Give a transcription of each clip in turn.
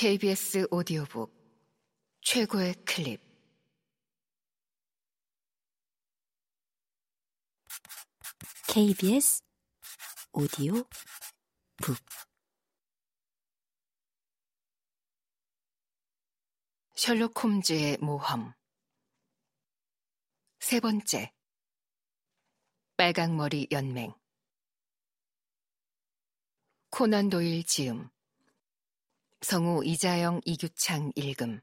KBS 오디오북 최고의 클립. KBS 오디오 북. 셜록 홈즈의 모험. 세 번째. 빨강머리 연맹. 코난 도일 지음 성우 이자영 이규창 읽음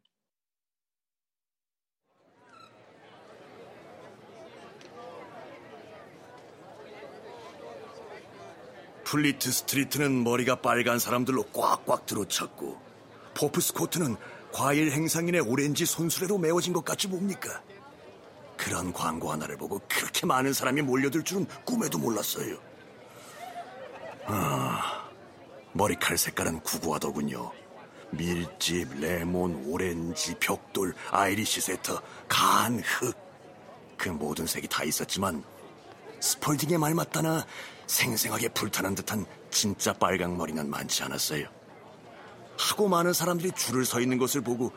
플리트 스트리트는 머리가 빨간 사람들로 꽉꽉 들어찼고 포프스 코트는 과일 행상인의 오렌지 손수레로 메워진 것 같지 뭡니까? 그런 광고 하나를 보고 그렇게 많은 사람이 몰려들 줄은 꿈에도 몰랐어요. 아, 머리칼 색깔은 구구하더군요. 밀짚, 레몬, 오렌지, 벽돌, 아이리시 세터, 간, 흙. 그 모든 색이 다 있었지만 스폴딩의 말 맞다나 생생하게 불타는 듯한 진짜 빨강머리는 많지 않았어요. 하고 많은 사람들이 줄을 서 있는 것을 보고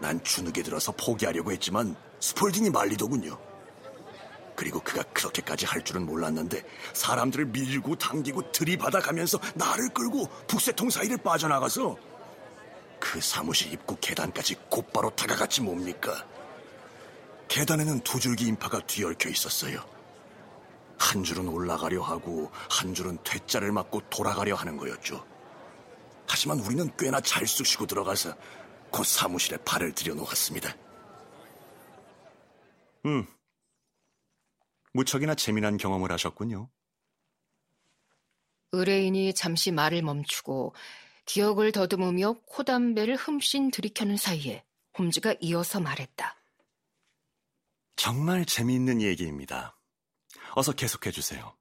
난 주눅에 들어서 포기하려고 했지만 스폴딩이 말리더군요. 그리고 그가 그렇게까지 할 줄은 몰랐는데 사람들을 밀고 당기고 들이받아 가면서 나를 끌고 북새통 사이를 빠져나가서 그 사무실 입구 계단까지 곧바로 다가갔지 뭡니까? 계단에는 두 줄기 인파가 뒤얽혀 있었어요. 한 줄은 올라가려 하고 한 줄은 퇴짜를 맞고 돌아가려 하는 거였죠. 하지만 우리는 꽤나 잘 쑤시고 들어가서 곧 사무실에 발을 들여놓았습니다. 음, 무척이나 재미난 경험을 하셨군요. 의뢰인이 잠시 말을 멈추고 기억을 더듬으며 코담배를 흠씬 들이켜는 사이에 홈즈가 이어서 말했다. 정말 재미있는 얘기입니다. 어서 계속해 주세요.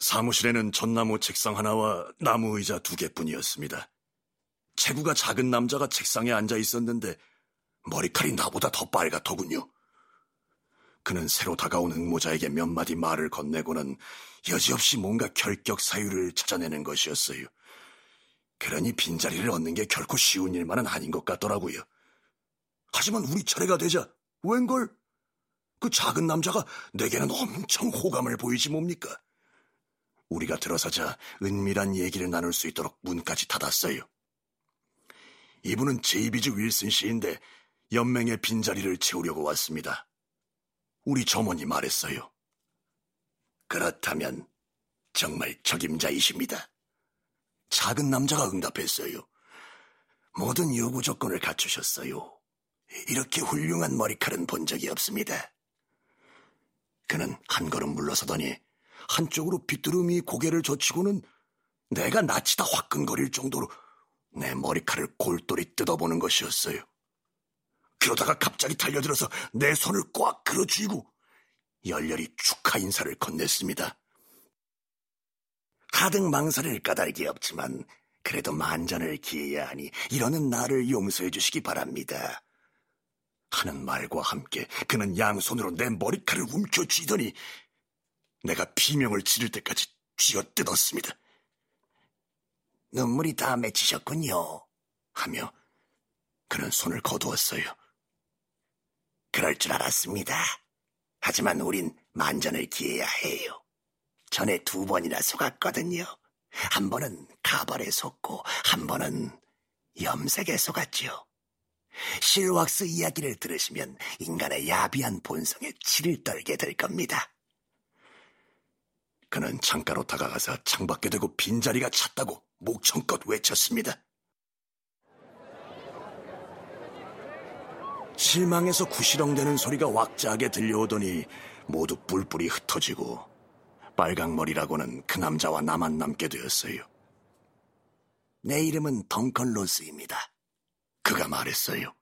사무실에는 전나무 책상 하나와 나무 의자 두 개뿐이었습니다. 체구가 작은 남자가 책상에 앉아 있었는데 머리칼이 나보다 더 빨갛더군요. 그는 새로 다가온 응모자에게 몇 마디 말을 건네고는 여지없이 뭔가 결격 사유를 찾아내는 것이었어요. 그러니 빈자리를 얻는 게 결코 쉬운 일만은 아닌 것 같더라고요. 하지만 우리 차례가 되자 웬걸 그 작은 남자가 내게는 엄청 호감을 보이지 뭡니까? 우리가 들어서자 은밀한 얘기를 나눌 수 있도록 문까지 닫았어요. 이분은 제이비즈 윌슨 씨인데 연맹의 빈자리를 채우려고 왔습니다. 우리 점원이 말했어요. 그렇다면 정말 적임자이십니다. 작은 남자가 응답했어요. 모든 요구 조건을 갖추셨어요. 이렇게 훌륭한 머리칼은 본 적이 없습니다. 그는 한 걸음 물러서더니 한쪽으로 비뚤음이 고개를 젖히고는 내가 낯이다 화끈거릴 정도로 내 머리칼을 골똘히 뜯어보는 것이었어요. 그러다가 갑자기 달려들어서 내 손을 꽉 끌어쥐고 열렬히 축하 인사를 건넸습니다. 가득 망설일 까닭이 없지만 그래도 만전을 기해야 하니 이러는 나를 용서해 주시기 바랍니다. 하는 말과 함께 그는 양손으로 내 머리칼을 움켜쥐더니 내가 비명을 지를 때까지 쥐어 뜯었습니다. 눈물이 다 맺히셨군요. 하며 그는 손을 거두었어요. 그럴 줄 알았습니다. 하지만 우린 만전을 기해야 해요. 전에 두 번이나 속았거든요. 한 번은 가발에 속고 한 번은 염색에 속았지요. 실왁스 이야기를 들으시면 인간의 야비한 본성에 치를 떨게 될 겁니다. 그는 창가로 다가가서 창밖에 대고 빈자리가 찼다고 목청껏 외쳤습니다. 실망해서 구시렁대는 소리가 왁자하게 들려오더니 모두 뿔뿔이 흩어지고 빨강머리라고는 그 남자와 나만 남게 되었어요. 내 이름은 덩컨 로스입니다. 그가 말했어요.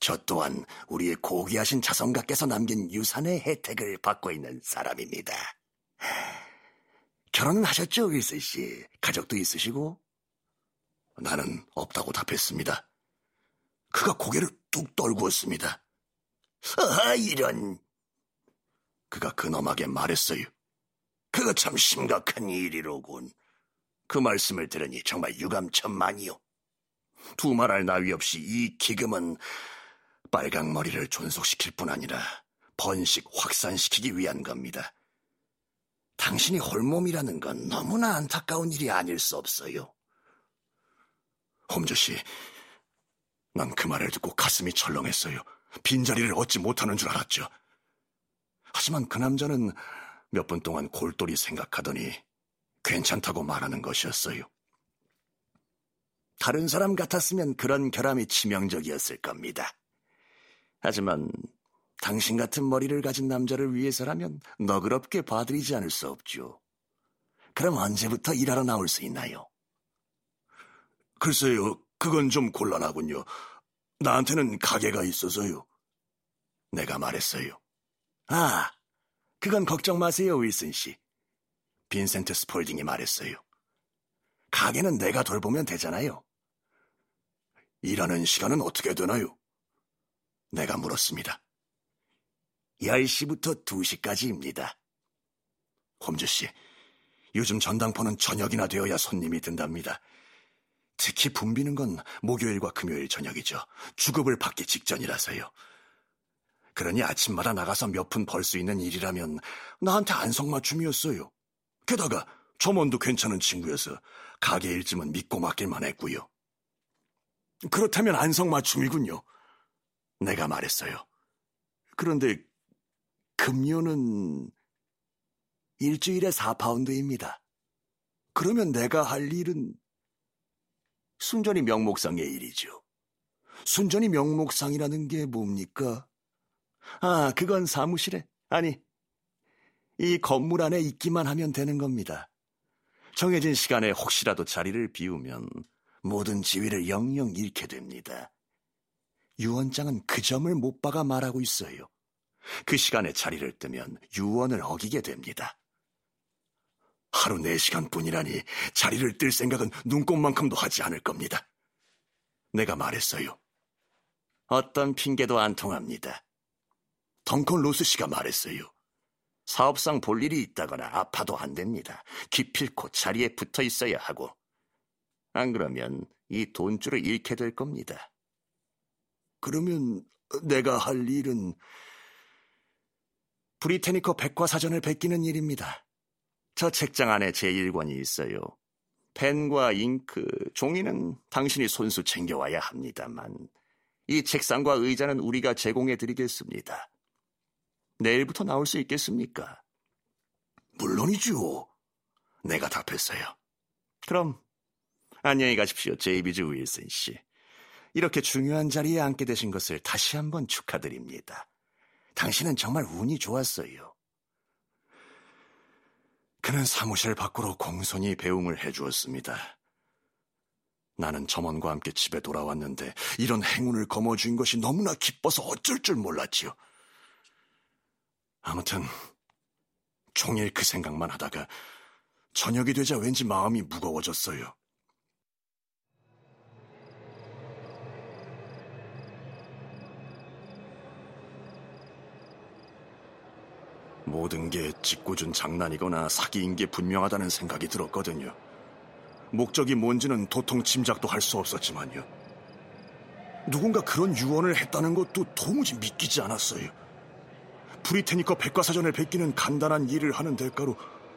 저 또한 우리의 고귀하신 자성가께서 남긴 유산의 혜택을 받고 있는 사람입니다. 결혼은 하셨죠, 윌슨 씨? 가족도 있으시고? 나는 없다고 답했습니다. 그가 고개를 뚝 떨구었습니다. 아, 이런. 그가 근엄하게 말했어요. 그거 참 심각한 일이로군. 그 말씀을 들으니 정말 유감천만이요. 두말할 나위 없이 이 기금은 빨강머리를 존속시킬 뿐 아니라 번식 확산시키기 위한 겁니다. 당신이 홀몸이라는 건 너무나 안타까운 일이 아닐 수 없어요. 홈저 씨, 난 그 말을 듣고 가슴이 철렁했어요. 빈자리를 얻지 못하는 줄 알았죠. 하지만 그 남자는 몇 분 동안 골똘히 생각하더니 괜찮다고 말하는 것이었어요. 다른 사람 같았으면 그런 결함이 치명적이었을 겁니다. 하지만 당신 같은 머리를 가진 남자를 위해서라면 너그럽게 봐드리지 않을 수 없죠. 그럼 언제부터 일하러 나올 수 있나요? 글쎄요, 그건 좀 곤란하군요. 나한테는 가게가 있어서요. 내가 말했어요. 아, 그건 걱정 마세요, 윌슨 씨. 빈센트 스폴딩이 말했어요. 가게는 내가 돌보면 되잖아요. 일하는 시간은 어떻게 되나요? 내가 물었습니다. 10시부터 2시까지입니다. 홈즈 씨, 요즘 전당포는 저녁이나 되어야 손님이 든답니다. 특히 붐비는 건 목요일과 금요일 저녁이죠. 주급을 받기 직전이라서요. 그러니 아침마다 나가서 몇 푼 벌 수 있는 일이라면 나한테 안성맞춤이었어요. 게다가 점원도 괜찮은 친구여서 가게 일쯤은 믿고 맡길만 했고요. 그렇다면 안성맞춤이군요. 내가 말했어요. 그런데 금요는 일주일에 4파운드입니다. 그러면 내가 할 일은 순전히 명목상의 일이죠. 순전히 명목상이라는 게 뭡니까? 아, 그건 사무실에, 아니, 이 건물 안에 있기만 하면 되는 겁니다. 정해진 시간에 혹시라도 자리를 비우면 모든 지위를 영영 잃게 됩니다. 유언장은 그 점을 못 박아 말하고 있어요. 그 시간에 자리를 뜨면 유언을 어기게 됩니다. 하루 네시간 뿐이라니 자리를 뜰 생각은 눈꼽만큼도 하지 않을 겁니다. 내가 말했어요. 어떤 핑계도 안 통합니다. 덩컨 로스 씨가 말했어요. 사업상 볼 일이 있다거나 아파도 안 됩니다. 기필코 자리에 붙어 있어야 하고. 안 그러면 이 돈줄을 잃게 될 겁니다. 그러면 내가 할 일은 브리테니커 백과사전을 베끼는 일입니다. 저 책장 안에 제 일권이 있어요. 펜과 잉크, 종이는 당신이 손수 챙겨와야 합니다만 이 책상과 의자는 우리가 제공해 드리겠습니다. 내일부터 나올 수 있겠습니까? 물론이죠. 내가 답했어요. 그럼 안녕히 가십시오, 제이비즈 윌슨 씨. 이렇게 중요한 자리에 앉게 되신 것을 다시 한번 축하드립니다. 당신은 정말 운이 좋았어요. 그는 사무실 밖으로 공손히 배웅을 해주었습니다. 나는 점원과 함께 집에 돌아왔는데 이런 행운을 거머쥔 것이 너무나 기뻐서 어쩔 줄 몰랐지요. 아무튼 종일 그 생각만 하다가 저녁이 되자 왠지 마음이 무거워졌어요. 모든 게 짓궂은 장난이거나 사기인 게 분명하다는 생각이 들었거든요. 목적이 뭔지는 도통 짐작도 할 수 없었지만요. 누군가 그런 유언을 했다는 것도 도무지 믿기지 않았어요. 브리테니커 백과사전을 베끼는 간단한 일을 하는 대가로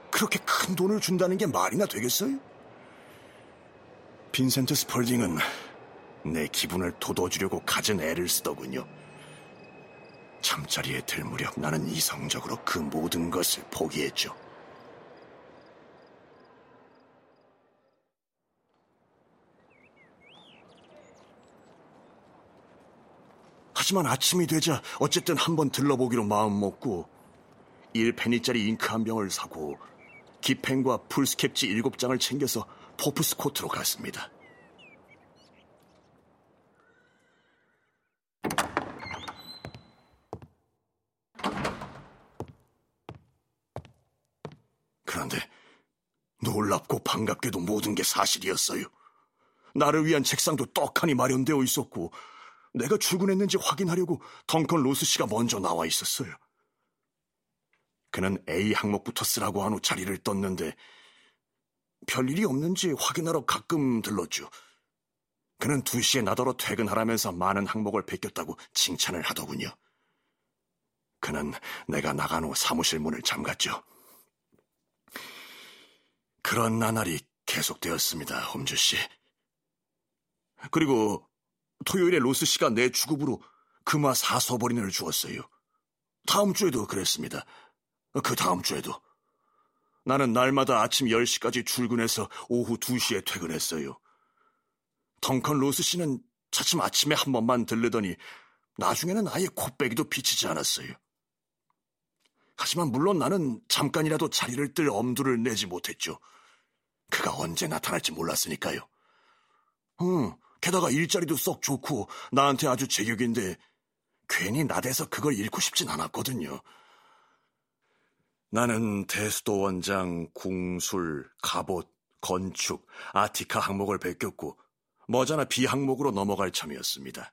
그렇게 큰 돈을 준다는 게 말이나 되겠어요? 빈센트 스펄딩은 내 기분을 돋워주려고 갖은 애를 쓰더군요. 잠자리에 들 무렵 나는 이성적으로 그 모든 것을 포기했죠. 하지만 아침이 되자 어쨌든 한번 들러보기로 마음먹고 1페니짜리 잉크 한 병을 사고 기펜과 풀스캡지 7장을 챙겨서 포프스코트로 갔습니다. 그런데 놀랍고 반갑게도 모든 게 사실이었어요. 나를 위한 책상도 떡하니 마련되어 있었고 내가 출근했는지 확인하려고 덩컨 로스 씨가 먼저 나와 있었어요. 그는 A 항목부터 쓰라고 한 후 자리를 떴는데 별일이 없는지 확인하러 가끔 들렀죠. 그는 2시에 나더러 퇴근하라면서 많은 항목을 베꼈다고 칭찬을 하더군요. 그는 내가 나간 후 사무실 문을 잠갔죠. 그런 나날이 계속되었습니다, 홈즈 씨. 그리고 토요일에 로스 씨가 내 주급으로 금화 사서버린을 주었어요. 다음 주에도 그랬습니다. 그 다음 주에도. 나는 날마다 아침 10시까지 출근해서 오후 2시에 퇴근했어요. 덩컨 로스 씨는 차츰 아침에 한 번만 들르더니 나중에는 아예 코빼기도 비치지 않았어요. 하지만 물론 나는 잠깐이라도 자리를 뜰 엄두를 내지 못했죠. 그가 언제 나타날지 몰랐으니까요. 응, 게다가 일자리도 썩 좋고 나한테 아주 제격인데 괜히 나대서 그걸 잃고 싶진 않았거든요. 나는 대수도 원장, 궁술, 갑옷, 건축, 아티카 항목을 베꼈고 머자나 비 항목으로 넘어갈 참이었습니다.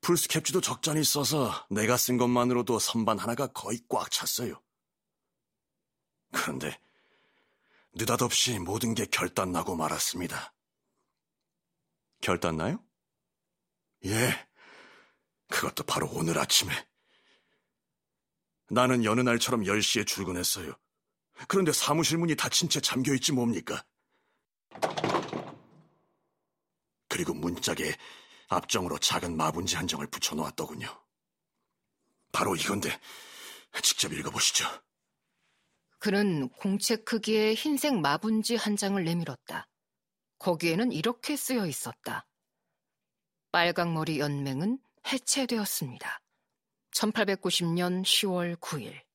풀스캡지도 적잖이 써서 내가 쓴 것만으로도 선반 하나가 거의 꽉 찼어요. 그런데 느닷없이 모든 게 결단나고 말았습니다. 결단나요? 예, 그것도 바로 오늘 아침에. 나는 여느 날처럼 10시에 출근했어요. 그런데 사무실 문이 닫힌 채 잠겨있지 뭡니까? 그리고 문짝에 앞정으로 작은 마분지 한 장을 붙여놓았더군요. 바로 이건데 직접 읽어보시죠. 그는 공책 크기의 흰색 마분지 한 장을 내밀었다. 거기에는 이렇게 쓰여 있었다. 빨강머리 연맹은 해체되었습니다. 1890년 10월 9일.